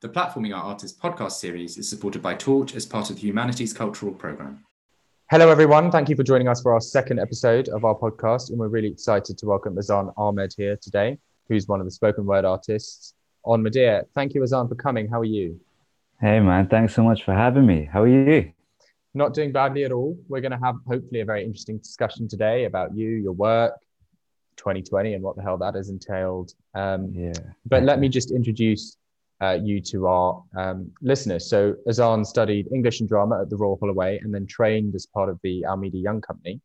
The Platforming Our Artists podcast series is supported by Torch as part of the Humanities Cultural Programme. Hello, everyone. Thank you for joining us for our second episode of our podcast. And we're really excited to welcome Azan Ahmed here today, who's one of the spoken word artists on Medea. Thank you, Azan, for coming. How are you? Hey, man. Thanks so much for having me. How are you? Not doing badly at all. We're going to have hopefully a very interesting discussion today about you, your work, 2020, and what the hell that has entailed. Um, yeah. But let me just introduce uh, you to our um, listeners. So Azan studied English and drama at the Royal Holloway and then trained as part of the Almeida Young Company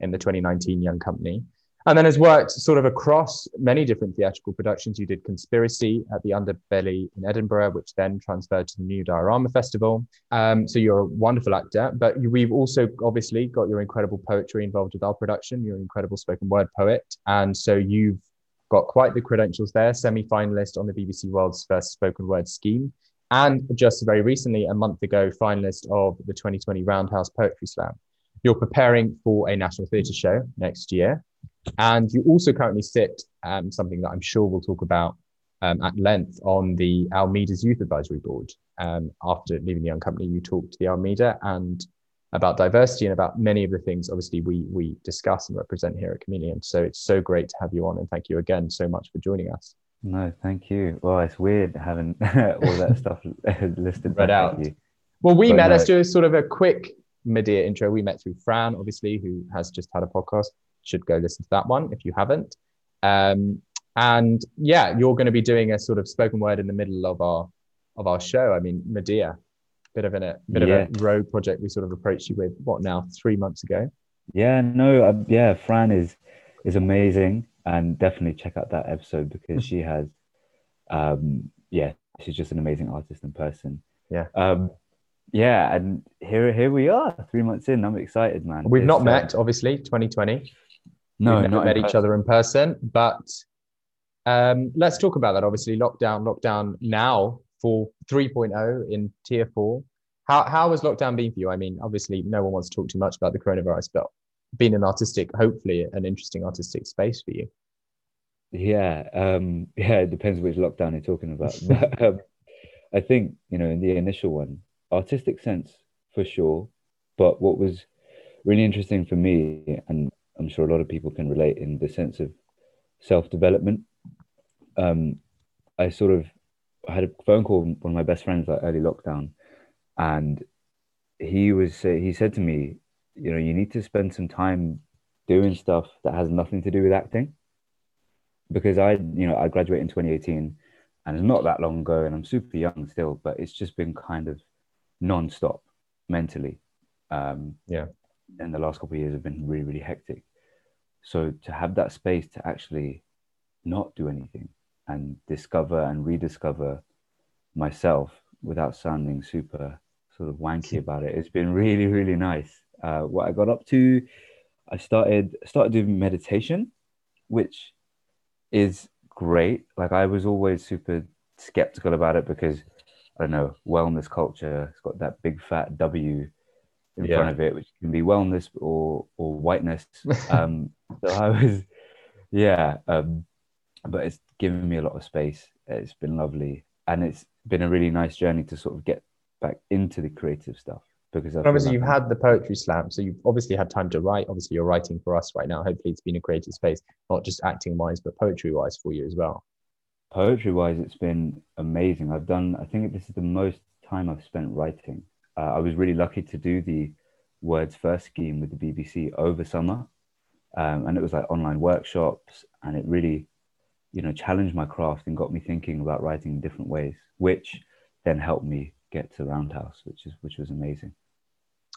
in the 2019 Young Company. And then has worked sort of across many different theatrical productions. You did Conspiracy at the Underbelly in Edinburgh, which then transferred to the New Diorama Festival. Um, so you're a wonderful actor, but we've also obviously got your incredible poetry involved with our production. You're an incredible spoken word poet. And so you've got quite the credentials there, semi finalist on the BBC Words First Spoken Word Scheme, and just very recently, a month ago, finalist of the 2020 Roundhouse Poetry Slam. You're preparing for a national theatre show next year, and you also currently sit um, something that I'm sure we'll talk about um, at length on the Almeida's Youth Advisory Board. Um, after leaving the Young Company, you talked to the Almeida and about diversity and about many of the things obviously we we discuss and represent here at Chameleon. So it's so great to have you on and thank you again so much for joining us. No, thank you. Well, it's weird having all that stuff listed read out. Well, we but met. No. Let's do a sort of a quick Medea intro. We met through Fran, obviously, who has just had a podcast. Should go listen to that one if you haven't. Um, and yeah, you're going to be doing a sort of spoken word in the middle of our of our show. I mean, Medea, bit of a bit yeah. of a road project we sort of approached you with what now three months ago? Yeah no uh, yeah fran is is amazing and definitely check out that episode because she has um yeah she's just an amazing artist in person. Yeah. Um yeah and here here we are three months in i'm excited man. We've it's, not met uh, obviously 2020 no we've not met each other in person but um let's talk about that obviously. Lockdown lockdown now for 3.0 in tier four. How, how has lockdown been for you? I mean, obviously, no one wants to talk too much about the coronavirus, but being an artistic, hopefully, an interesting artistic space for you. Yeah, um, yeah, it depends which lockdown you're talking about. but um, I think, you know, in the initial one, artistic sense for sure. But what was really interesting for me, and I'm sure a lot of people can relate in the sense of self development, um, I sort of had a phone call with one of my best friends like early lockdown, and he was he said to me, you know, you need to spend some time doing stuff that has nothing to do with acting, because I you know I graduated in 2018, and it's not that long ago, and I'm super young still, but it's just been kind of non-stop mentally. Um, yeah, and the last couple of years have been really really hectic. So to have that space to actually not do anything and discover and rediscover myself without sounding super sort of wanky about it. It's been really, really nice. Uh, what I got up to, I started started doing meditation, which is great. Like I was always super skeptical about it because I don't know wellness culture. It's got that big fat W in yeah. front of it, which can be wellness or or whiteness. Um, so I was, yeah. Um, but it's given me a lot of space. It's been lovely, and it's been a really nice journey to sort of get back into the creative stuff because obviously you've had the poetry slam, so you've obviously had time to write. Obviously, you're writing for us right now. Hopefully, it's been a creative space, not just acting wise, but poetry wise for you as well. Poetry wise, it's been amazing. I've done. I think this is the most time I've spent writing. Uh, I was really lucky to do the Words First scheme with the BBC over summer, um, and it was like online workshops, and it really you know, challenged my craft and got me thinking about writing in different ways, which then helped me get to Roundhouse, which is which was amazing.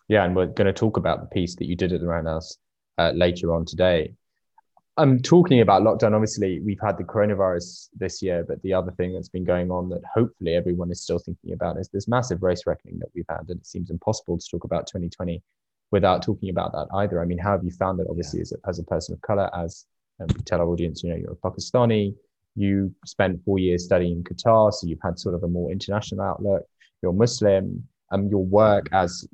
Yeah, and we're going to talk about the piece that you did at the Roundhouse uh, later on today. I'm talking about lockdown. Obviously, we've had the coronavirus this year, but the other thing that's been going on that hopefully everyone is still thinking about is this massive race reckoning that we've had, and it seems impossible to talk about 2020 without talking about that either. I mean, how have you found it? Obviously, yeah. as, a, as a person of color, as um, tell our audience, you know, you're a Pakistani, you spent four years studying in Qatar, so you've had sort of a more international outlook. You're Muslim. Um, your work, as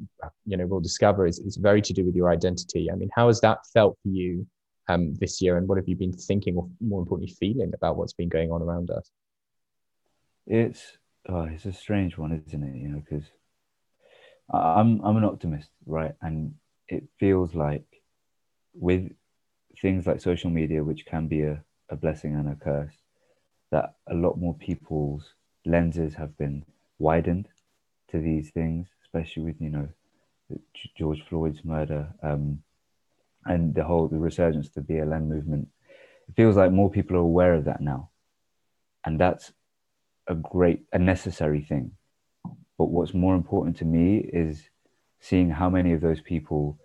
you know, we'll discover, is, is very to do with your identity. I mean, how has that felt for you um, this year, and what have you been thinking, or more importantly, feeling about what's been going on around us? It's oh, it's a strange one, isn't it? You know, because I'm I'm an optimist, right? And it feels like with things like social media, which can be a, a blessing and a curse, that a lot more people's lenses have been widened to these things, especially with you know George Floyd's murder um, and the whole the resurgence of the BLM movement. It feels like more people are aware of that now, and that's a great a necessary thing. But what's more important to me is seeing how many of those people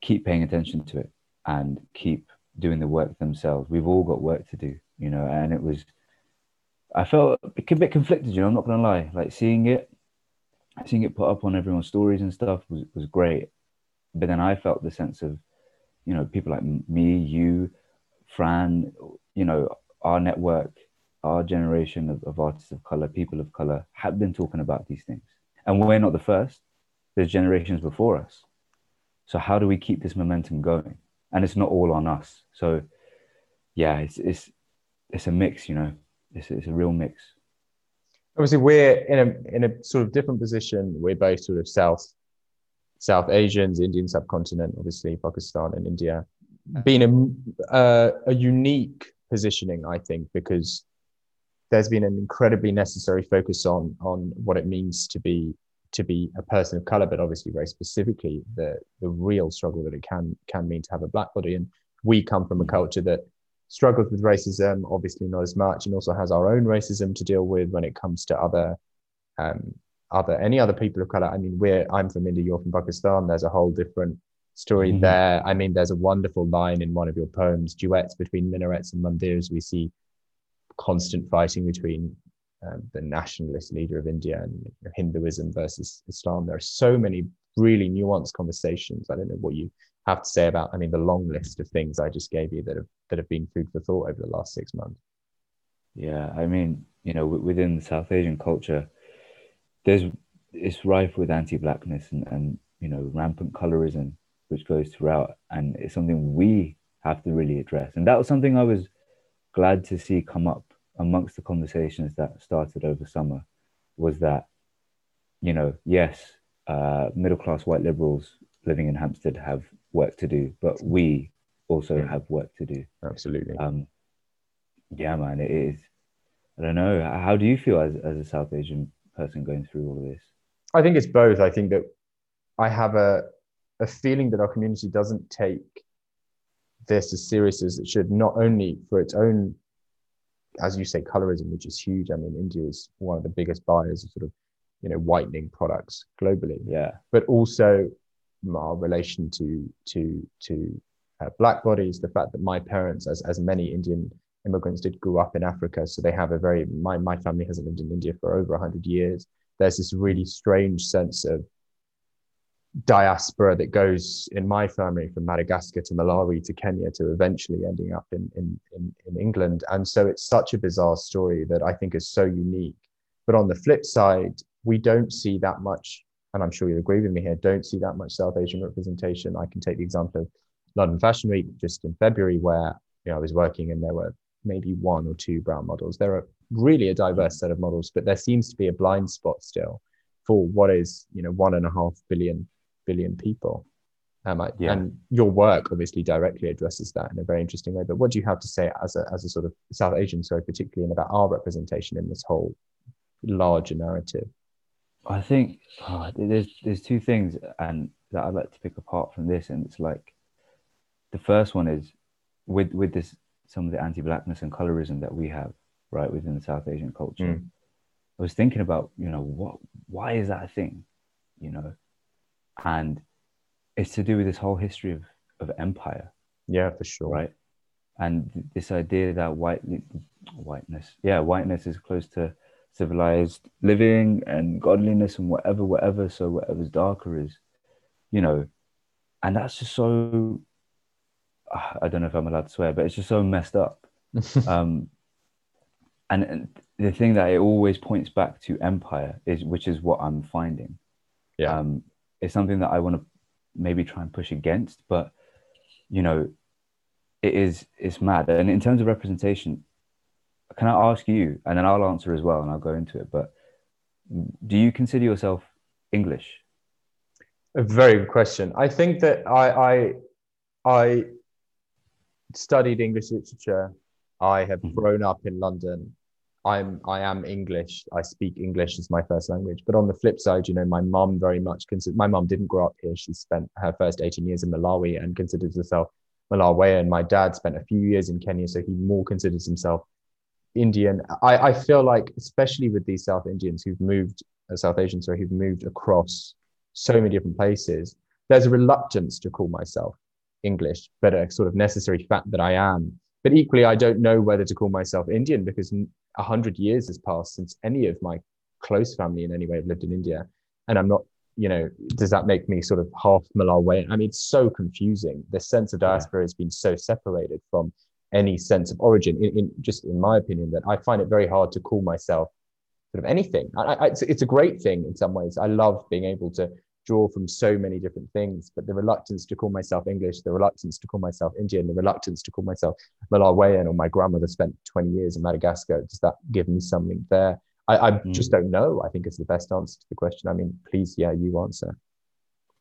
keep paying attention to it and keep doing the work themselves. We've all got work to do you know and it was i felt a bit conflicted you know i'm not gonna lie. Like seeing it seeing it put up on everyone's stories and stuff was, was great but then i felt the sense of you know people like me you fran you know our network our generation of, of artists of color, people of color, have been talking about these things. And we're not the first. There's generations before us. So how do we keep this momentum going? And it's not all on us. So yeah, it's it's it's a mix, you know. It's it's a real mix. Obviously, we're in a in a sort of different position. We're both sort of South South Asians, Indian subcontinent, obviously Pakistan and India, being a uh, a unique positioning, I think, because there's been an incredibly necessary focus on on what it means to be to be a person of color, but obviously very specifically the the real struggle that it can can mean to have a black body. And we come from a culture that struggles with racism, obviously not as much, and also has our own racism to deal with when it comes to other um, other any other people of color. I mean, we're I'm from India, you're from Pakistan. There's a whole different story mm-hmm. there. I mean, there's a wonderful line in one of your poems, duets between minarets and mandirs. We see constant fighting between um, the nationalist leader of India and Hinduism versus Islam. There are so many really nuanced conversations. I don't know what you have to say about. I mean, the long list of things I just gave you that have that have been food for thought over the last six months. Yeah, I mean, you know, within the South Asian culture, there's it's rife with anti-blackness and, and you know rampant colorism, which goes throughout, and it's something we have to really address. And that was something I was glad to see come up amongst the conversations that started over summer was that, you know, yes, uh, middle class white liberals living in Hampstead have work to do, but we also yeah. have work to do. Absolutely. Um, yeah, man, it is. I don't know. How do you feel as, as a South Asian person going through all of this? I think it's both. I think that I have a, a feeling that our community doesn't take this as serious as it should, not only for its own, as you say, colorism, which is huge. I mean, India is one of the biggest buyers of sort of, you know, whitening products globally. Yeah. But also our relation to to to uh, black bodies, the fact that my parents, as as many Indian immigrants did, grew up in Africa, so they have a very my my family hasn't lived in India for over hundred years. There's this really strange sense of diaspora that goes in my family from Madagascar to Malawi to Kenya to eventually ending up in, in, in, in, England. And so it's such a bizarre story that I think is so unique. But on the flip side, we don't see that much, and I'm sure you'll agree with me here, don't see that much South Asian representation. I can take the example of London Fashion Week just in February, where you know I was working and there were maybe one or two brown models. There are really a diverse set of models, but there seems to be a blind spot still for what is, you know, one and a half billion billion people. Um, I, yeah. And your work obviously directly addresses that in a very interesting way. But what do you have to say as a, as a sort of South Asian, sorry, particularly, and about our representation in this whole larger narrative? I think oh, there's there's two things, and that I'd like to pick apart from this, and it's like the first one is with with this some of the anti-blackness and colorism that we have right within the South Asian culture. Mm. I was thinking about you know what why is that a thing, you know, and it's to do with this whole history of, of empire yeah for sure right and this idea that white whiteness yeah whiteness is close to civilized living and godliness and whatever whatever so whatever's darker is you know and that's just so i don't know if i'm allowed to swear but it's just so messed up um and, and the thing that it always points back to empire is which is what i'm finding yeah um is something that I want to maybe try and push against. But you know, it is it's mad. And in terms of representation, can I ask you, and then I'll answer as well, and I'll go into it. But do you consider yourself English? A very good question. I think that I I, I studied English literature. I have mm-hmm. grown up in London. I'm I am English. I speak English as my first language. But on the flip side, you know, my mum very much consider my mum didn't grow up here. She spent her first 18 years in Malawi and considers herself Malawian. My dad spent a few years in Kenya, so he more considers himself Indian. I, I feel like, especially with these South Indians who've moved, uh, South Asians, sorry, who've moved across so many different places, there's a reluctance to call myself English, but a sort of necessary fact that I am. But equally, I don't know whether to call myself Indian because a hundred years has passed since any of my close family in any way have lived in India, and I'm not. You know, does that make me sort of half Malawian? I mean, it's so confusing. The sense of diaspora yeah. has been so separated from any sense of origin. In, in, just in my opinion, that I find it very hard to call myself sort of anything. I, I, it's, it's a great thing in some ways. I love being able to draw from so many different things, but the reluctance to call myself English, the reluctance to call myself Indian, the reluctance to call myself Malawian, or my grandmother spent 20 years in Madagascar, does that give me something there? I, I mm. just don't know. I think it's the best answer to the question. I mean, please, yeah, you answer.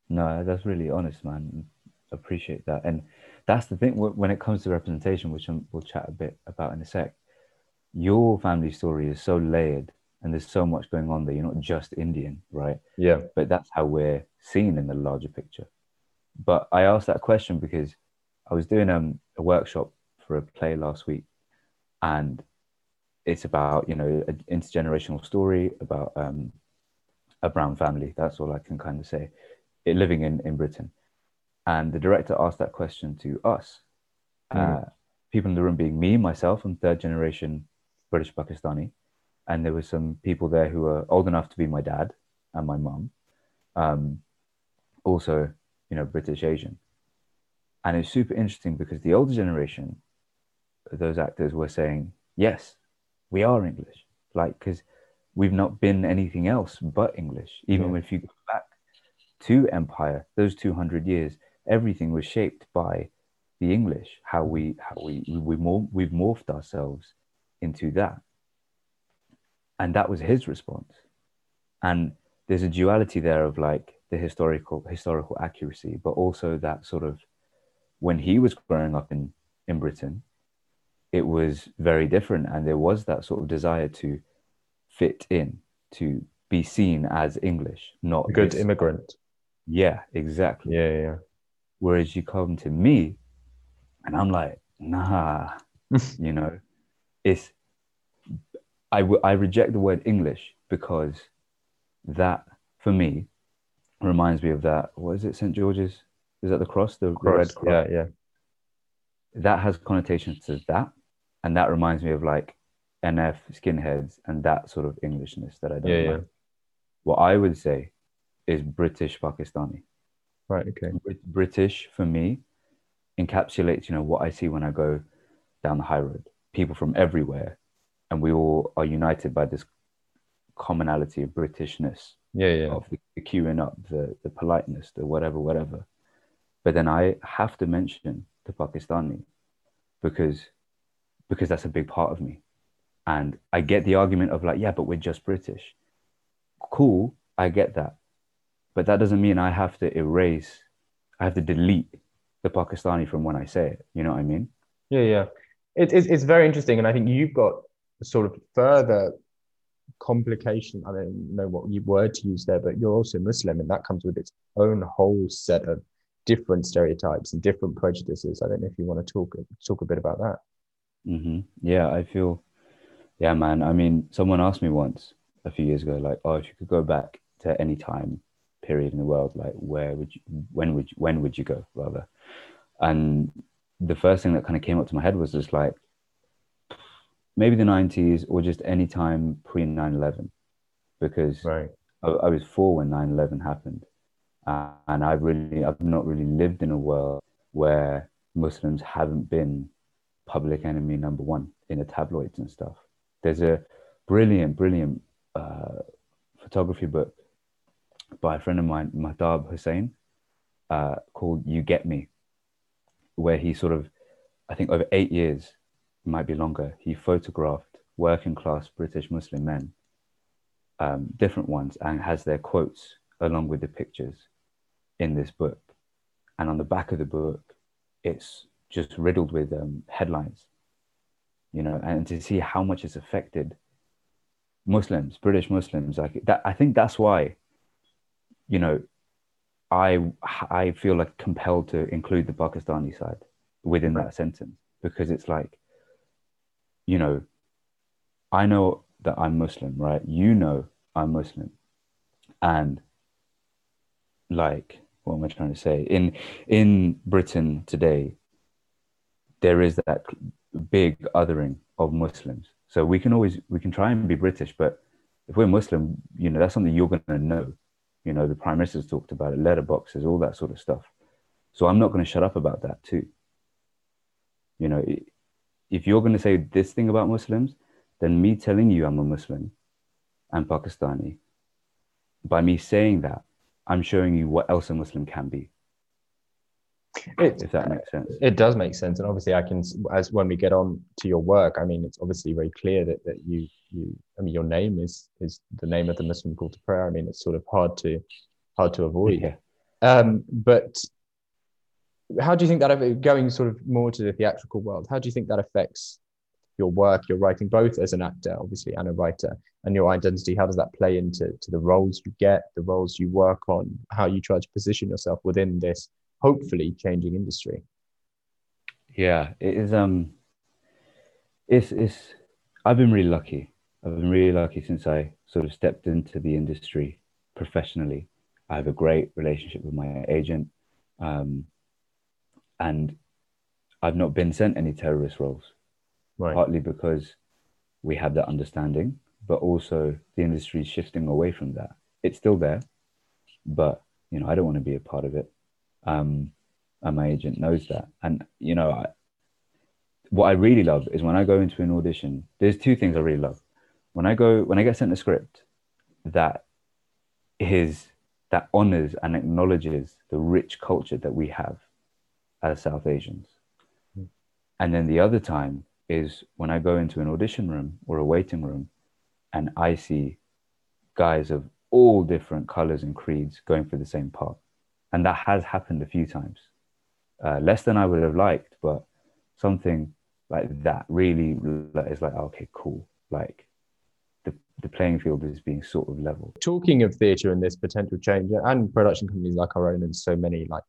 No, that's really honest, man. Appreciate that. And that's the thing when it comes to representation, which we'll chat a bit about in a sec. Your family story is so layered and there's so much going on there. You're not just Indian, right? Yeah. But that's how we're seen in the larger picture. But I asked that question because I was doing um, a workshop for a play last week, and it's about you know an intergenerational story about um, a brown family. That's all I can kind of say. It living in in Britain, and the director asked that question to us, mm. uh, people in the room being me, myself, and third generation British Pakistani, and there were some people there who were old enough to be my dad and my mum, um, also, you know, British Asian. And it's super interesting because the older generation, those actors were saying, yes, we are English. Like, because we've not been anything else but English. Even yeah. if you go back to Empire, those 200 years, everything was shaped by the English, how we, how we, we, we we've morphed ourselves into that. And that was his response. And there's a duality there of like the historical historical accuracy but also that sort of when he was growing up in in britain it was very different. And there was that sort of desire to fit in to be seen as english not a good this, immigrant. Yeah exactly. Yeah yeah whereas you come to me and i'm like nah you know it's I, w- I reject the word English because that, for me, reminds me of that. What is it, St. George's? Is that the cross? The, cross, the red cross? Yeah, yeah. That has connotations to that. And that reminds me of like NF, skinheads, and that sort of Englishness that I don't yeah, like. Yeah. What I would say is British Pakistani. Right, okay. British, for me, encapsulates, you know, what I see when I go down the high road. People from everywhere and we all are united by this commonality of Britishness. Yeah, yeah. Of the, the queuing up, the the politeness, the whatever, whatever. But then I have to mention the Pakistani because because that's a big part of me. And I get the argument of like, yeah, but we're just British. Cool, I get that. But that doesn't mean I have to erase, I have to delete the Pakistani from when I say it. You know what I mean? Yeah, yeah. It, it's, it's very interesting. And I think you've got sort of further complication. I don't know what word to use there, but you're also Muslim, and that comes with its own whole set of different stereotypes and different prejudices. I don't know if you want to talk talk a bit about that. Mm-hmm. Yeah, I feel. Yeah, man. I mean, someone asked me once a few years ago, like, "Oh, if you could go back to any time period in the world, like, where would you? When would you? When would you go? Rather." And the first thing that kind of came up to my head was just like, maybe the 90s or just any time pre 9 11 because right. I, I, was four when 9 11 happened. Uh, and I've really, I've not really lived in a world where Muslims haven't been public enemy number one in the tabloids and stuff. There's a brilliant, brilliant uh, photography book by a friend of mine, Mahtab Hussain, uh, called You Get Me, where he sort of, I think over eight years, might be longer, he photographed working class British Muslim men um, different ones, and has their quotes along with the pictures in this book. And on the back of the book, it's just riddled with um, headlines, you know, and to see how much it's affected Muslims, British Muslims, like that. I think that's why, you know, I I feel like compelled to include the Pakistani side within right. that sentence because it's like, you know, I know that I'm Muslim, right? You know I'm Muslim, and like, what am I trying to say? In in Britain today, there is that big othering of Muslims. So we can always we can try and be British, but if we're Muslim, you know that's something you're going to know. You know the Prime Minister's talked about it, letterboxes, all that sort of stuff. So I'm not going to shut up about that too. You know, if you're going to say this thing about Muslims, then me telling you I'm a Muslim and Pakistani, by me saying that, I'm showing you what else a Muslim can be. It, if that makes sense. It does make sense, and obviously, I can as when we get on to your work. I mean, it's obviously very clear that that you you. I mean, your name is is the name of the Muslim call to prayer. I mean, it's sort of hard to hard to avoid. Yeah. Um, but how do you think that going sort of more to the theatrical world? How do you think that affects your work, your writing, both as an actor, obviously, and a writer, and your identity? How does that play into to the roles you get, the roles you work on, how you try to position yourself within this hopefully changing industry. Yeah, it is. Um, it's it's. I've been really lucky. I've been really lucky since I sort of stepped into the industry professionally. I have a great relationship with my agent, um, and I've not been sent any terrorist roles. Right. Partly because we have that understanding, but also the industry is shifting away from that. It's still there, but you know I don't want to be a part of it um, and my agent knows that. And you know, I, what I really love is when I go into an audition. There's two things I really love. When I go, when I get sent a script that is that honors and acknowledges the rich culture that we have as South Asians. Mm. And then the other time is when I go into an audition room or a waiting room and I see guys of all different colors and creeds going for the same part and that has happened a few times uh, less than i would have liked but something like that really is like okay cool like the, playing field is being sort of level talking of theatre and this potential change and production companies like our own and so many like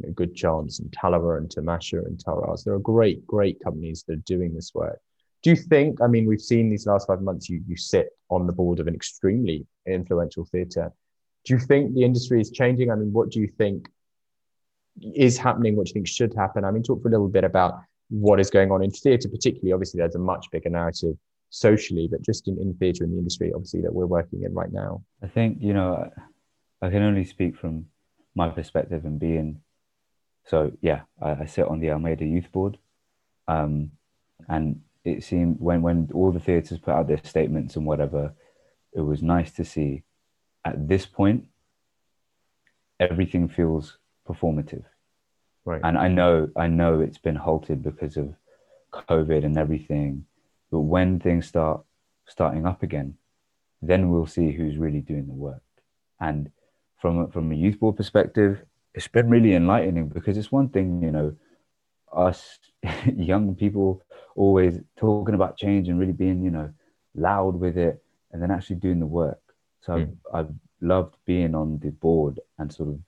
you know, good chance and Talawa and Tamasha and Taraz there are great great companies that are doing this work do you think i mean we've seen these last five months you you sit on the board of an extremely influential theatre do you think the industry is changing? I mean, what do you think is happening? What do you think should happen? I mean, talk for a little bit about what is going on in theatre, particularly. Obviously, there's a much bigger narrative socially, but just in, in theatre in the industry, obviously, that we're working in right now. I think, you know, I can only speak from my perspective and being so, yeah, I, I sit on the Almeida Youth Board. Um, and it seemed when, when all the theatres put out their statements and whatever, it was nice to see at this point, everything feels performative. Right. And I know, I know it's been halted because of COVID and everything. But when things start starting up again, then we'll see who's really doing the work. And from a, from a youth board perspective, it's been really enlightening because it's one thing, you know, us young people always talking about change and really being, you know, loud with it and then actually doing the work. So mm. I've, hmm. I've loved being on the board and sort of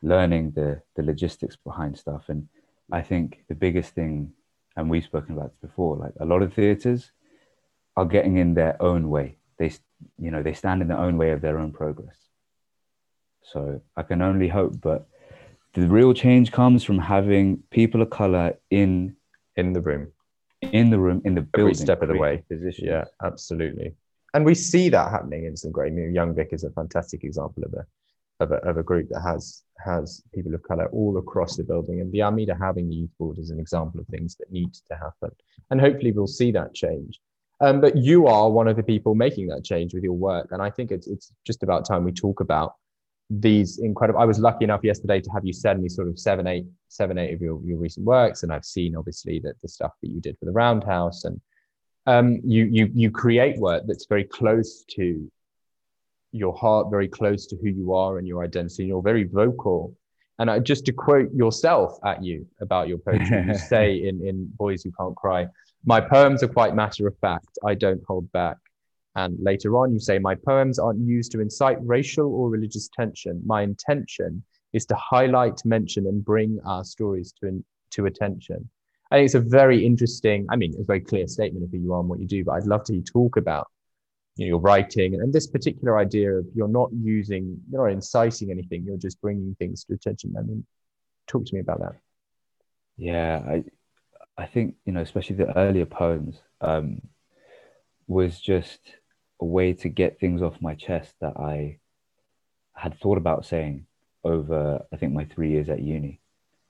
learning the the logistics behind stuff. And I think the biggest thing, and we've spoken about this before, like a lot of theaters are getting in their own way. They, you know, they stand in their own way of their own progress. So I can only hope, but the real change comes from having people of color in in the room, in the room, in the building, every step of the way. Position. Yeah, absolutely and we see that happening in some great. Mean, Young Vic is a fantastic example of a, of a of a group that has has people of color all across the building, and the Almeida having the youth board is an example of things that need to happen, and hopefully we'll see that change. Um, but you are one of the people making that change with your work, and I think it's it's just about time we talk about these incredible. I was lucky enough yesterday to have you send me sort of seven, eight, seven, eight of your, your recent works, and I've seen obviously that the stuff that you did for the Roundhouse and um, you you you create work that's very close to your heart very close to who you are and your identity. And you're very vocal. And I, just to quote yourself at you about your poetry, you say in, in Boys Who Can't Cry, my poems are quite matter of fact. I don't hold back. And later on, you say, my poems aren't used to incite racial or religious tension. My intention is to highlight, mention, and bring our stories to, to attention. I think it's a very interesting, I mean, it's a very clear statement of who you are and what you do, but I'd love to talk about you know, your writing and this particular idea of you're not using, you're not inciting anything, you're just bringing things to attention. I mean, talk to me about that. Yeah, I, I think, you know, especially the earlier poems um, was just a way to get things off my chest that I had thought about saying over, I think, my three years at uni.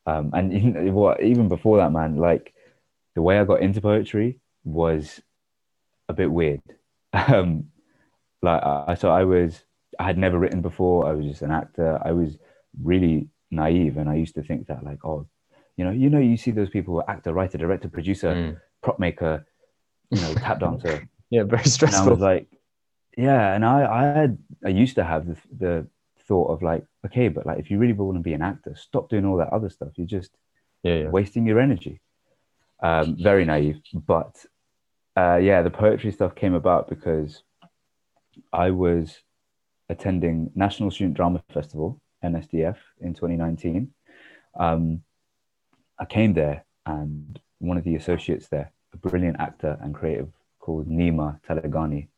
Um, and what, even before that, man, like the way I got into poetry was a bit weird. Um, like I, so I was, I had never written before. I was just an actor. I was really naive, and I used to think that like, oh, you know, you know, you see those people, actor, writer, director, producer, mm. prop maker, you know, tap dancer. yeah, very stressful. And I was like, yeah, and I, I had, I used to have the, the thought of like, okay, but like if you really want to be an actor, stop doing all that other stuff. You're just yeah, yeah. wasting your energy. Um, very naive, but uh, yeah, the poetry stuff came about because I was attending National Student Drama Festival (NSDF) in 2019. Um, I came there, and one of the associates there, a brilliant actor and creative called Nima Taleghani,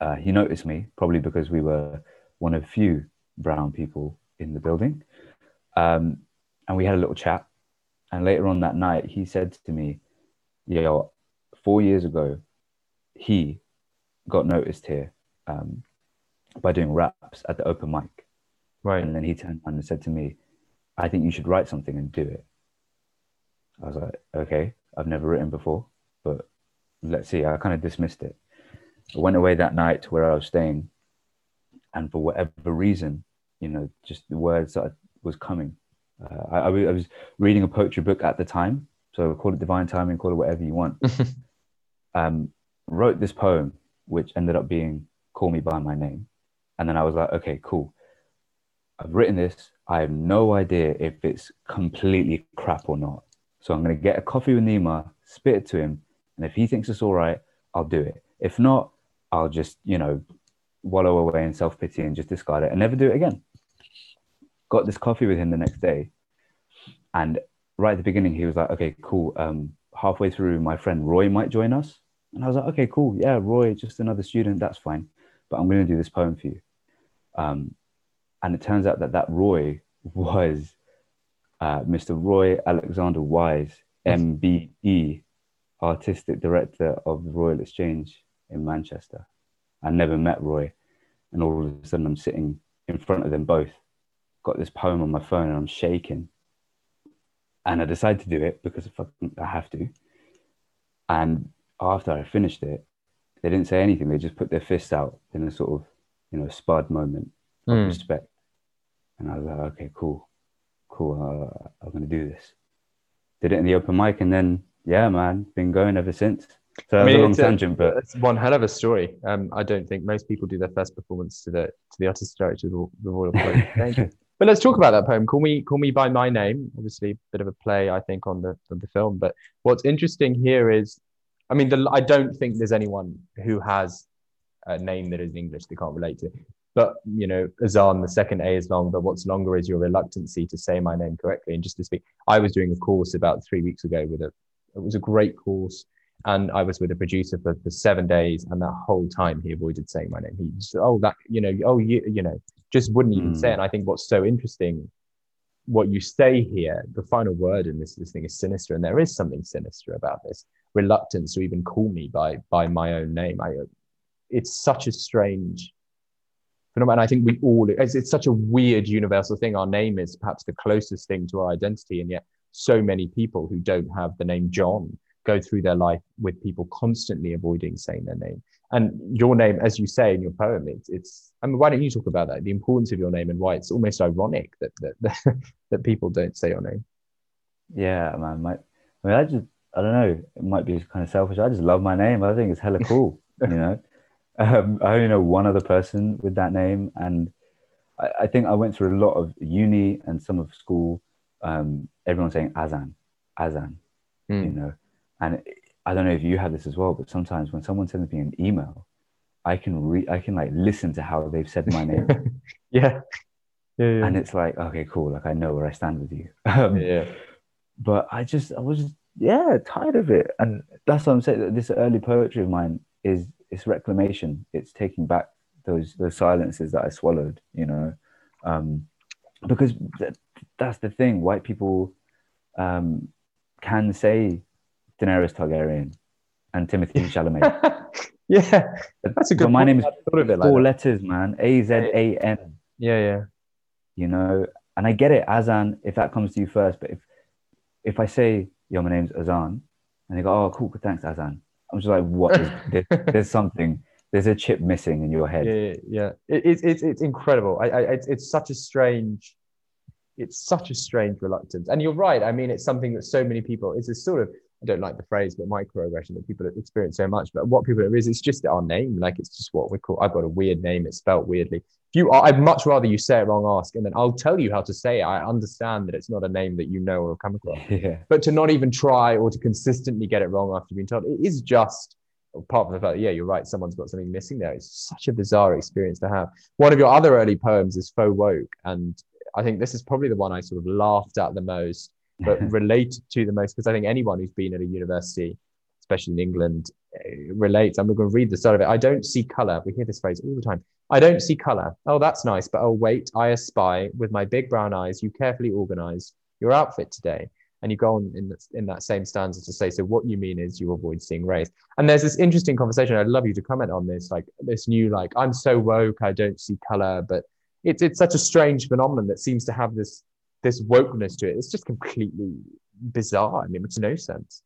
uh, he noticed me probably because we were one of few brown people in the building. Um, and we had a little chat. And later on that night, he said to me, Yo, four years ago, he got noticed here um, by doing raps at the open mic. Right. And then he turned around and said to me, I think you should write something and do it. I was like, okay, I've never written before, but let's see. I kind of dismissed it. I went away that night to where I was staying and for whatever reason, you know, just the words that was coming. Uh, I, I, I, was reading a poetry book at the time, so call it divine timing, call it whatever you want. um, wrote this poem, which ended up being "Call Me by My Name," and then I was like, okay, cool. I've written this. I have no idea if it's completely crap or not. So I'm going to get a coffee with Nima, spit it to him, and if he thinks it's all right, I'll do it. If not, I'll just, you know, wallow away in self pity and just discard it and never do it again. Got this coffee with him the next day. And right at the beginning, he was like, okay, cool. Um, halfway through, my friend Roy might join us. And I was like, okay, cool. Yeah, Roy, just another student. That's fine. But I'm going to do this poem for you. Um, and it turns out that that Roy was uh, Mr. Roy Alexander Weise, MBE, artistic director of the Royal Exchange in Manchester. I never met Roy. And all of a sudden, I'm sitting in front of them both, got this poem on my phone, and I'm shaking. And I decided to do it because I have to. And after I finished it, they didn't say anything. They just put their fists out in a sort of, you know, spud moment of mm. respect. And I was like, okay, cool, cool. Uh, I'm going to do this. Did it in the open mic, and then yeah, man, been going ever since. So I mean, a long tangent, a, but it's one hell of a story. Um, I don't think most people do their first performance to the to the artist director of the Royal Thank you. But let's talk about that poem. Call me, call me by my name. Obviously, a bit of a play, I think, on the on the film. But what's interesting here is, I mean, the, I don't think there's anyone who has a name that is English they can't relate to. But you know, Azan, the second A is long, but what's longer is your reluctancy to say my name correctly. And just to speak, I was doing a course about three weeks ago with a. It was a great course and I was with a producer for, for seven days, and that whole time he avoided saying my name. He just, oh, that, you know, oh, you, you know, just wouldn't even mm. say it. And I think what's so interesting, what you say here, the final word in this, this thing is sinister, and there is something sinister about this reluctance to even call me by by my own name. I, it's such a strange phenomenon. I think we all, it's, it's such a weird universal thing. Our name is perhaps the closest thing to our identity, and yet so many people who don't have the name John go through their life with people constantly avoiding saying their name. And your name, as you say in your poem, it's, it's I mean, why don't you talk about that? The importance of your name and why it's almost ironic that that, that people don't say your name. Yeah, man. My, I mean, I just, I don't know, it might be kind of selfish. I just love my name. I think it's hella cool, you know? Um, I only know one other person with that name, and I, I, think I went through a lot of uni and some of school. Um, everyone saying Azan, Azan, mm. you know, and I don't know if you have this as well, but sometimes when someone sends me an email, I can read, I can like listen to how they've said my name. yeah. Yeah, yeah. And it's like, okay, cool. Like I know where I stand with you. Um, yeah. But I just, I was just, yeah, tired of it. And that's what I'm saying. This early poetry of mine is, it's reclamation. It's taking back those, those silences that I swallowed, you know, um, because th- that's the thing. White people um, can say Daenerys Targaryen and Timothée Chalamet. yeah, that's a good. But my name is four like letters, man. A Z A N. Yeah, yeah. You know, and I get it, Azan, if that comes to you first. But if if I say, "Yo, my name's Azan," and they go, "Oh, cool, thanks, Azan," I'm just like, "What? Is, there, there's something." There's a chip missing in your head. Yeah, yeah. It, it, it's it's incredible. I, I it's, it's such a strange it's such a strange reluctance. And you're right. I mean, it's something that so many people, it's a sort of I don't like the phrase, but microaggression that people experience so much. But what people is, it's just our name. Like it's just what we call. I've got a weird name. It's spelled weirdly. If you, I'd much rather you say it wrong, ask, and then I'll tell you how to say it. I understand that it's not a name that you know or come across. Yeah. But to not even try or to consistently get it wrong after being told, it is just apart from the fact that, yeah, you're right, someone's got something missing there. It's such a bizarre experience to have. One of your other early poems is Faux Woke. And I think this is probably the one I sort of laughed at the most but related to the most because I think anyone who's been at a university, especially in England, eh, relates. I'm going to read the start of it. I don't see color. We hear this phrase all the time. I don't see color. Oh, that's nice. But oh, wait, I espy with my big brown eyes, you carefully organize your outfit today. And you go on in, in that same stanza to say, so what you mean is you avoid seeing race. And there's this interesting conversation. I'd love you to comment on this, like this new, like, I'm so woke, I don't see color, but it's, it's such a strange phenomenon that seems to have this this wokeness to it. It's just completely bizarre. I mean, it makes no sense.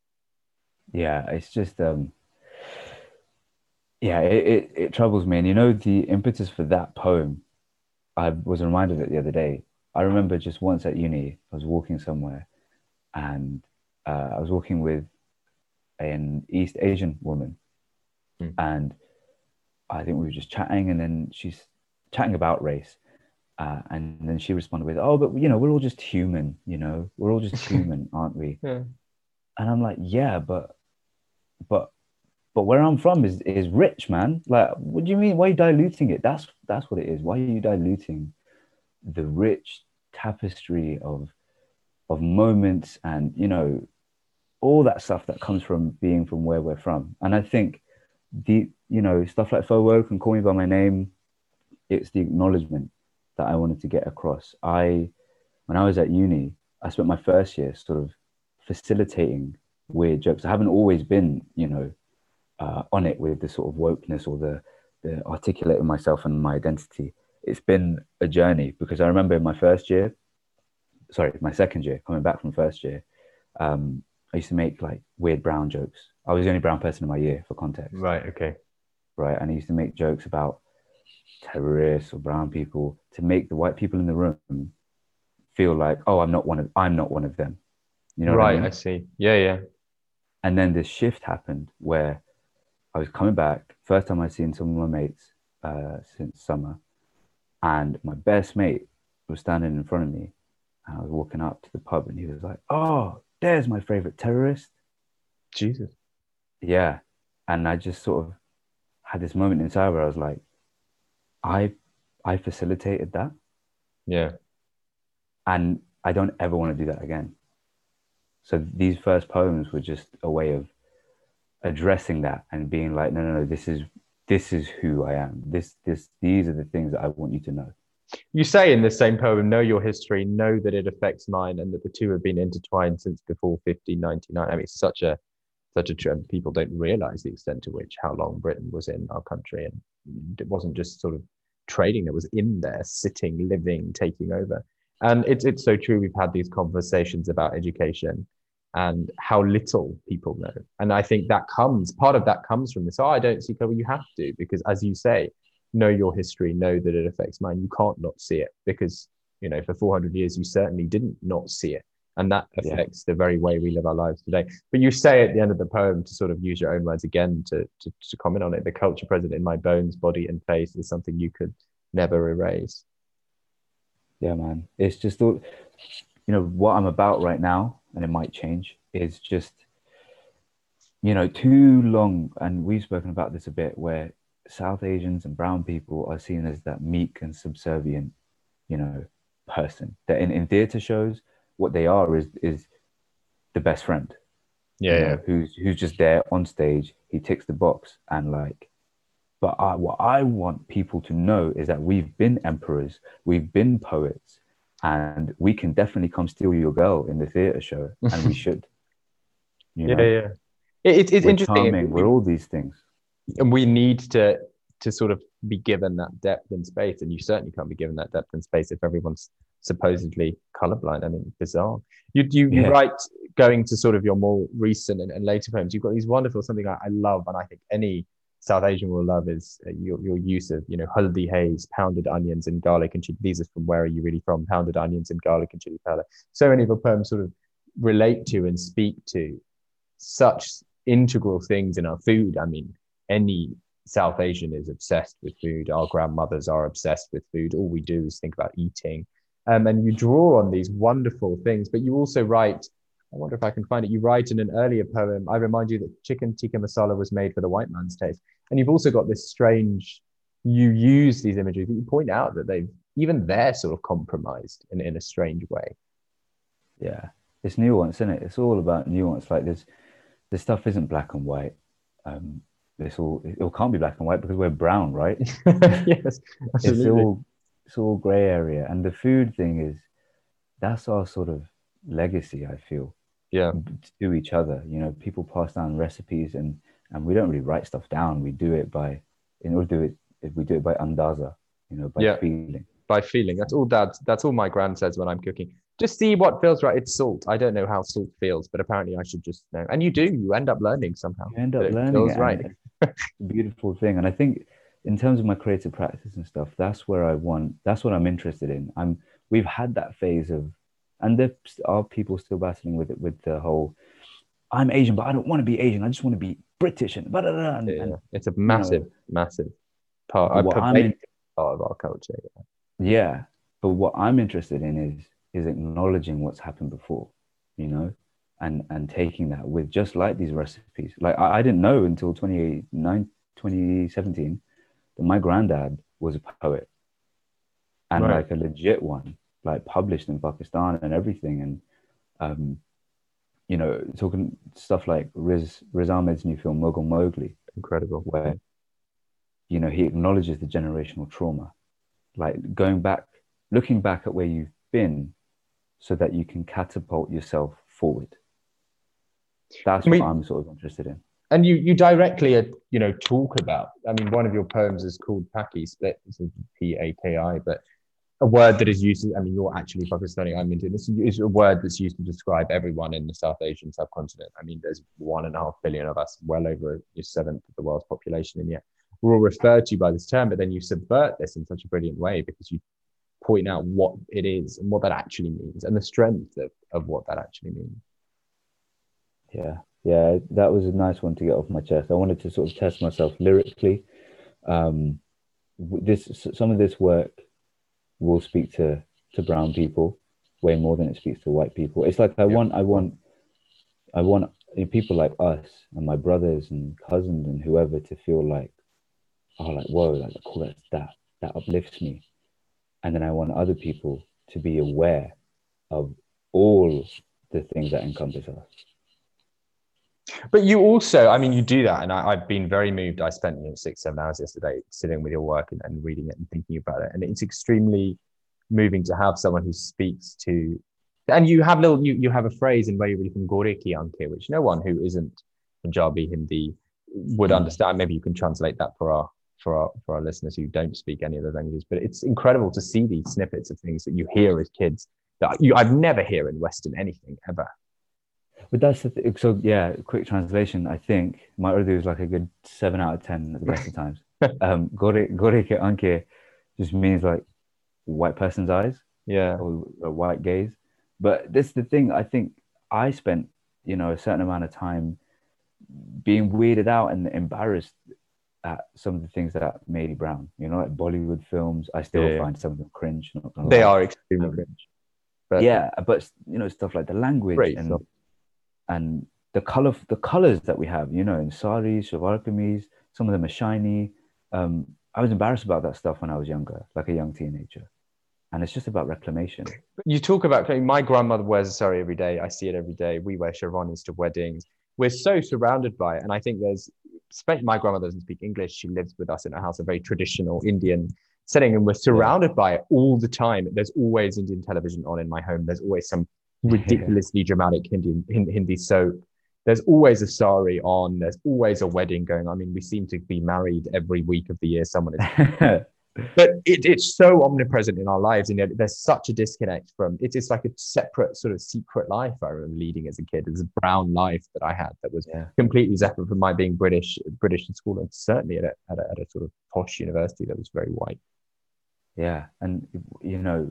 Yeah, it's just um yeah, it, it, it troubles me. And you know, the impetus for that poem, I was reminded of it the other day. I remember just once at uni, I was walking somewhere and uh, I was walking with an East Asian woman. Mm. And I think we were just chatting, and then she's chatting about race. Uh, and then she responded with, "Oh, but you know, we're all just human. You know, we're all just human, aren't we?" Yeah. And I'm like, "Yeah, but, but, but where I'm from is is rich, man. Like, what do you mean? Why are you diluting it? That's that's what it is. Why are you diluting the rich tapestry of of moments and you know all that stuff that comes from being from where we're from? And I think the you know stuff like Faux Woke and Call Me by My Name, it's the acknowledgement that I wanted to get across. I, when I was at uni, I spent my first year sort of facilitating weird jokes. I haven't always been, you know, uh, on it with the sort of wokeness or the, the articulating myself and my identity. It's been a journey because I remember in my first year, sorry, my second year, coming back from first year, um, I used to make like weird brown jokes. I was the only brown person in my year for context. Right. Okay. Right. And I used to make jokes about terrorists or brown people to make the white people in the room feel like, oh, I'm not one of I'm not one of them. You know, right? I, mean? I see. Yeah, yeah. And then this shift happened where I was coming back. First time I'd seen some of my mates uh, since summer, and my best mate was standing in front of me. And I was walking up to the pub, and he was like, "Oh, there's my favorite terrorist." Jesus. Yeah, and I just sort of had this moment inside where I was like, I I facilitated that. Yeah. And I don't ever want to do that again. So these first poems were just a way of addressing that and being like, no, no, no, this is this is who I am. This this these are the things that I want you to know. You say in this same poem, know your history, know that it affects mine, and that the two have been intertwined since before 1599. I mean, it's such a such a trend. People don't realize the extent to which how long Britain was in our country, and it wasn't just sort of trading that was in there, sitting, living, taking over. And it's it's so true. We've had these conversations about education and how little people know. And I think that comes part of that comes from this. Oh, I don't see color. You have to because, as you say, know your history, know that it affects mine. You can't not see it because you know for 400 years you certainly didn't not see it. And that affects yeah. the very way we live our lives today. But you say at the end of the poem to sort of use your own words again to, to, to comment on it. The culture present in my bones, body, and face is something you could never erase. Yeah, man. It's just all, you know, what I'm about right now, and it might change, is just, you know, too long. And we've spoken about this a bit where South Asians and brown people are seen as that meek and subservient, you know, person. That in, in theatre shows, what they are is is the best friend. Yeah, yeah. Who's who's just there on stage. He ticks the box and like but I, what I want people to know is that we've been emperors, we've been poets, and we can definitely come steal your girl in the theater show, and we should. You know? Yeah, yeah. It, it, it's we're interesting. Charming. We're all these things, and we need to to sort of be given that depth and space. And you certainly can't be given that depth and space if everyone's supposedly colorblind. I mean, bizarre. You you, yeah. you write going to sort of your more recent and, and later poems. You've got these wonderful something I, I, love, and I think any South Asian will love is uh, your, your use of you know haldi haze, pounded onions and garlic and chili. These are from where are you really from? Pounded onions and garlic and chili powder. So many of your poems sort of relate to and speak to such integral things in our food. I mean, any South Asian is obsessed with food. Our grandmothers are obsessed with food. All we do is think about eating. Um, and you draw on these wonderful things, but you also write. I wonder if I can find it. You write in an earlier poem. I remind you that chicken tikka masala was made for the white man's taste, and you've also got this strange. You use these images, but you point out that they've even they're sort of compromised in, in a strange way. Yeah, it's nuance, isn't it? It's all about nuance. Like this, this stuff isn't black and white. Um, it's all it can't be black and white because we're brown, right? yes, absolutely. it's all it's all gray area, and the food thing is that's our sort of legacy. I feel, yeah, to each other. You know, people pass down recipes, and and we don't really write stuff down. We do it by in order to do it, if we do it by andaza. You know, by yeah. feeling. By feeling. That's all. Dad. That's all my grand says when I'm cooking just see what feels right. It's salt. I don't know how salt feels, but apparently I should just know. And you do. You end up learning somehow. You end up learning. Feels right. beautiful thing. And I think in terms of my creative practice and stuff, that's where I want. That's what I'm interested in. I'm. We've had that phase of, and there are people still battling with it with the whole. I'm Asian, but I don't want to be Asian. I just want to be British and, blah, blah, blah, and, yeah, it's a massive, you know, massive part. A in, part of our culture. Yeah. yeah, but what I'm interested in is is acknowledging what's happened before, you know, and and taking that with just like these recipes. Like I, I didn't know until 2017 that my granddad was a poet and right. like a legit one, like published in Pakistan and everything. And um, you know, talking stuff like Riz Riz Ahmed's new film Mogul Mowgli, incredible, where you know he acknowledges the generational trauma, like going back, looking back at where you've been so that you can catapult yourself forward. That's what I'm sort of interested in. And you you directly, uh, you know, talk about. I mean, one of your poems is called Paki split. It's P A K I, but a word that is used. I mean, you're actually Pakistani. I'm Indian. This is a word that's used to describe everyone in the South Asian subcontinent. I mean, there's one and a half billion of us, well over a seventh of the world's population, and yet we're all referred to by this term. But then you subvert this in such a brilliant way because you point out what it is and what that actually means and the strength of, of what that actually means. Yeah, yeah, that was a nice one to get off my chest. I wanted to sort of test myself lyrically. Um, this some of this work will speak to to brown people way more than it speaks to white people. It's like I yeah. want, I want, I want people like us and my brothers and cousins and whoever to feel like, oh, like whoa, like cool, that's that that uplifts me and then I want other people to be aware of all the things that encompass us. But you also, I mean, you do that, and I, have been very moved. I spent you know, six, seven hours yesterday sitting with your work and, and reading it and thinking about it, and it's extremely moving to have someone who speaks to. And you have little, you, you have a phrase in where you read from Gore ki anke, which no one who isn't Punjabi Hindi would hmm. understand. Maybe you can translate that for our for our for our listeners who don't speak any of those languages. But it's incredible to see these snippets of things that you hear as kids that you I've never hear in Western anything ever. But that's the th- so yeah. Quick translation. I think my Urdu is like a good seven out of ten at the best of times. um, gore gore ke anke just means like white person's eyes. Yeah. Or, or white gaze. But this is the thing. I think I spent, you know, a certain amount of time being weirded out and embarrassed at some of the things that made Brown. You know, like Bollywood films. I still Yeah. find some of them cringe. Not They lie. are extremely Um, cringe. But yeah, but you know, stuff like the language and stuff. And the color, the colors that we have. You know, in saris, kameez, some of them are shiny. Um, I was embarrassed about that stuff when I was younger, like a young teenager. And it's just about reclamation. You talk about my grandmother wears a sari every day. I see it every day. We wear sherwanis to weddings. We're so surrounded by it, and I think there's. spe- My grandmother doesn't speak English. She lives with us in a house, a very traditional Indian setting, and we're surrounded by it all the time. There's always Indian television on in my home. There's always some ridiculously dramatic Hindi Hindi soap. There's always a sari on. There's always a wedding going. on. I mean, we seem to be married every week of the year. Someone is but it, it's so omnipresent in our lives and yet there's such a disconnect from it is like a separate sort of secret life i remember leading as a kid it's a brown life that i had that was Yeah. completely separate from my being british british in school and certainly at a, at a, at a sort of posh university that was very white Yeah, and you know,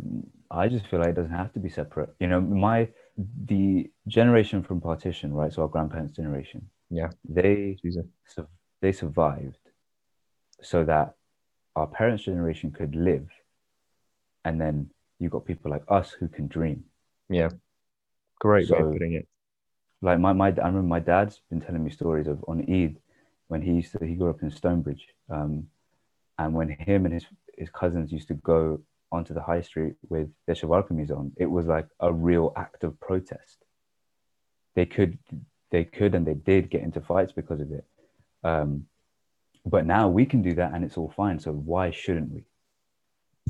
I just feel like it doesn't have to be separate. You know, my the generation from partition, right? So our grandparents' generation, Yeah. they su- they survived so that our parents' generation could live, and then you got people like us who can dream. yeah great way So- of putting it Like my my, I remember my dad's been telling me stories of on Eid when he used to he grew up in Stonebridge, um, and when him and his his cousins used to go onto the high street with their shalwar kameez on, it was like a real act of protest. They could they could and they did get into fights because of it, um, but now we can do that and it's all fine. So why shouldn't we?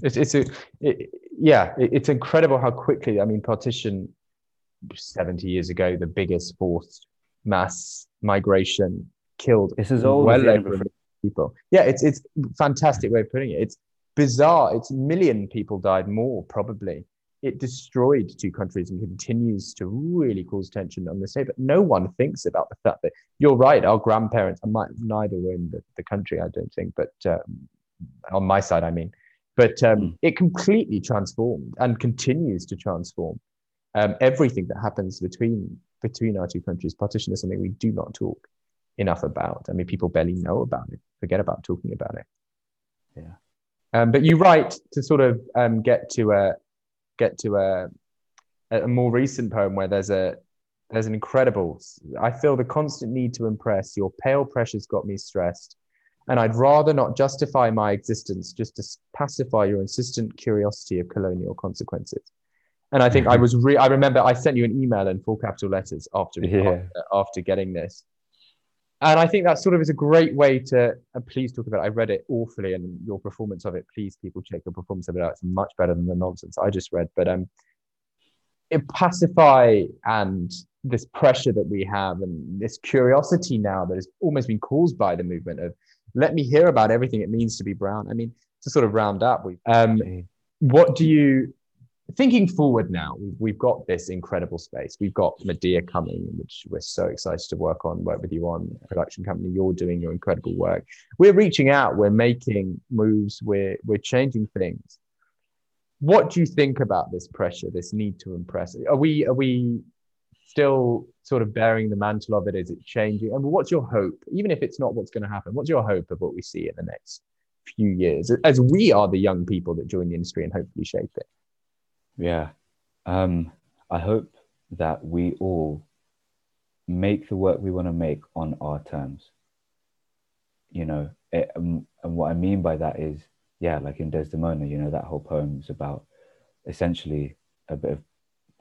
it's, it's a it, yeah it, it's incredible how quickly i mean partition 70 years ago the biggest forced mass migration killed This is all well over people yeah it's it's fantastic way of putting it it's bizarre it's a million people died more probably it destroyed two countries and continues to really cause tension on the state but no one thinks about the fact that you're right our grandparents I might neither were in the, the country i don't think but um, on my side i mean but um, Mm. it completely transformed and continues to transform um, everything that happens between between our two countries. Partition is something we do not talk enough about. I mean, people barely know about it, forget about talking about it. Yeah. Um, but you write to sort of um, get to a get to a a more recent poem where there's a there's an incredible. I feel the constant need to impress. Your pale pressures got me stressed. And I'd rather not justify my existence just to pacify your insistent curiosity of colonial consequences. And I think I was re- I remember I sent you an email in full capital letters after Yeah. after getting this. And I think that sort of is a great way to uh, please talk about it. I read it awfully and your performance of it. Please, people, check your performance of it out. It's much better than the nonsense I just read. But um, it pacify and this pressure that we have and this curiosity now that has almost been caused by the movement of let me hear about everything it means to be brown. I mean, to sort of round up, we um, what do you thinking forward now we've, got this incredible space. We've got medea coming which we're so excited to work on work with you on production company. You're doing your incredible work. We're reaching out. We're making moves. We're we're changing things. What do you think about this pressure this need to impress? Are we are we still sort of bearing the mantle of it? Is it changing? And what's your hope? Even if it's not what's going to happen what's your hope of what we see in the next few years? As we are the young people that join the industry and hopefully shape it Yeah. Um, I hope that we all make the work we want to make on our terms. You know, it, um, and what I mean by that is, yeah, like in Desdemona, you know, that whole poem is about essentially a bit of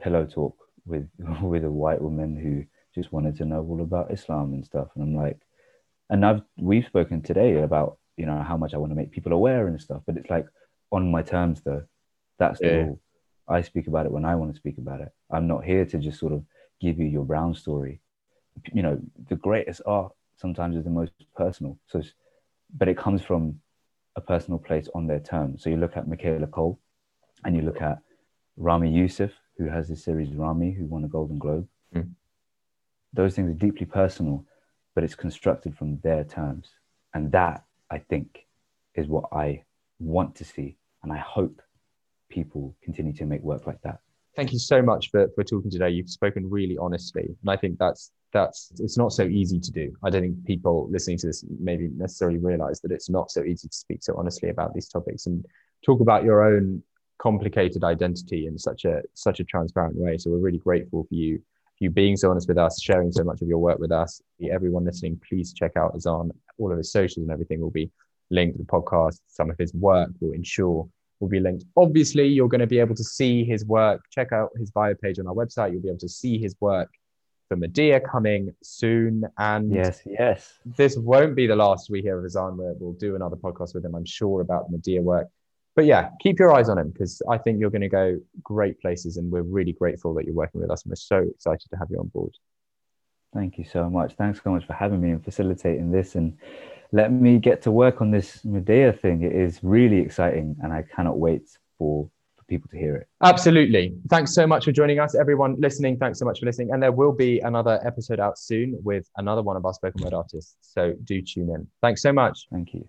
pillow talk with with a white woman who just wanted to know all about Islam and stuff. And I'm like, and I've we've spoken today about you know how much I want to make people aware and stuff, but it's like on my terms though. That's the Yeah. rule. I speak about it when I want to speak about it. I'm not here to just sort of give you your brown story. You know, the greatest art sometimes is the most personal. So, but it comes from a personal place on their terms. So you look at Michaela Coel, and you look at Ramy Youssef, who has this series Ramy, who won a Golden Globe. Mm. Those things are deeply personal, but it's constructed from their terms, and that I think is what I want to see, and I hope people continue to make work like that. thank you so much for, for talking today. You've spoken really honestly. And I think that's that's it's not so easy to do. I don't think people listening to this maybe necessarily realize that it's not so easy to speak so honestly about these topics and talk about your own complicated identity in such a such a transparent way. So we're really grateful for you you being so honest with us, sharing so much of your work with us. Everyone listening, please check out Azan. All of his socials and everything will be linked. To the podcast, some of his work will ensure will be linked. Obviously, you're going to be able to see his work. Check out his bio page on our website. You'll be able to see his work for Medea coming soon. And yes, yes, this won't be the last we hear of his Azan. We'll do another podcast with him, I'm sure, about Medea work but yeah, keep your eyes on him because I think you're going to go great places, and we're really grateful that you're working with us, and we're so excited to have you on board. Thank you so much. Thanks so much for having me and facilitating this, and let me get to work on this Medea thing. It is really exciting, and I cannot wait for for people to hear it. Absolutely. Thanks so much for joining us, everyone listening. Thanks so much for listening, and there will be another episode out soon with another one of our spoken word artists. So do tune in. Thanks so much. Thank you.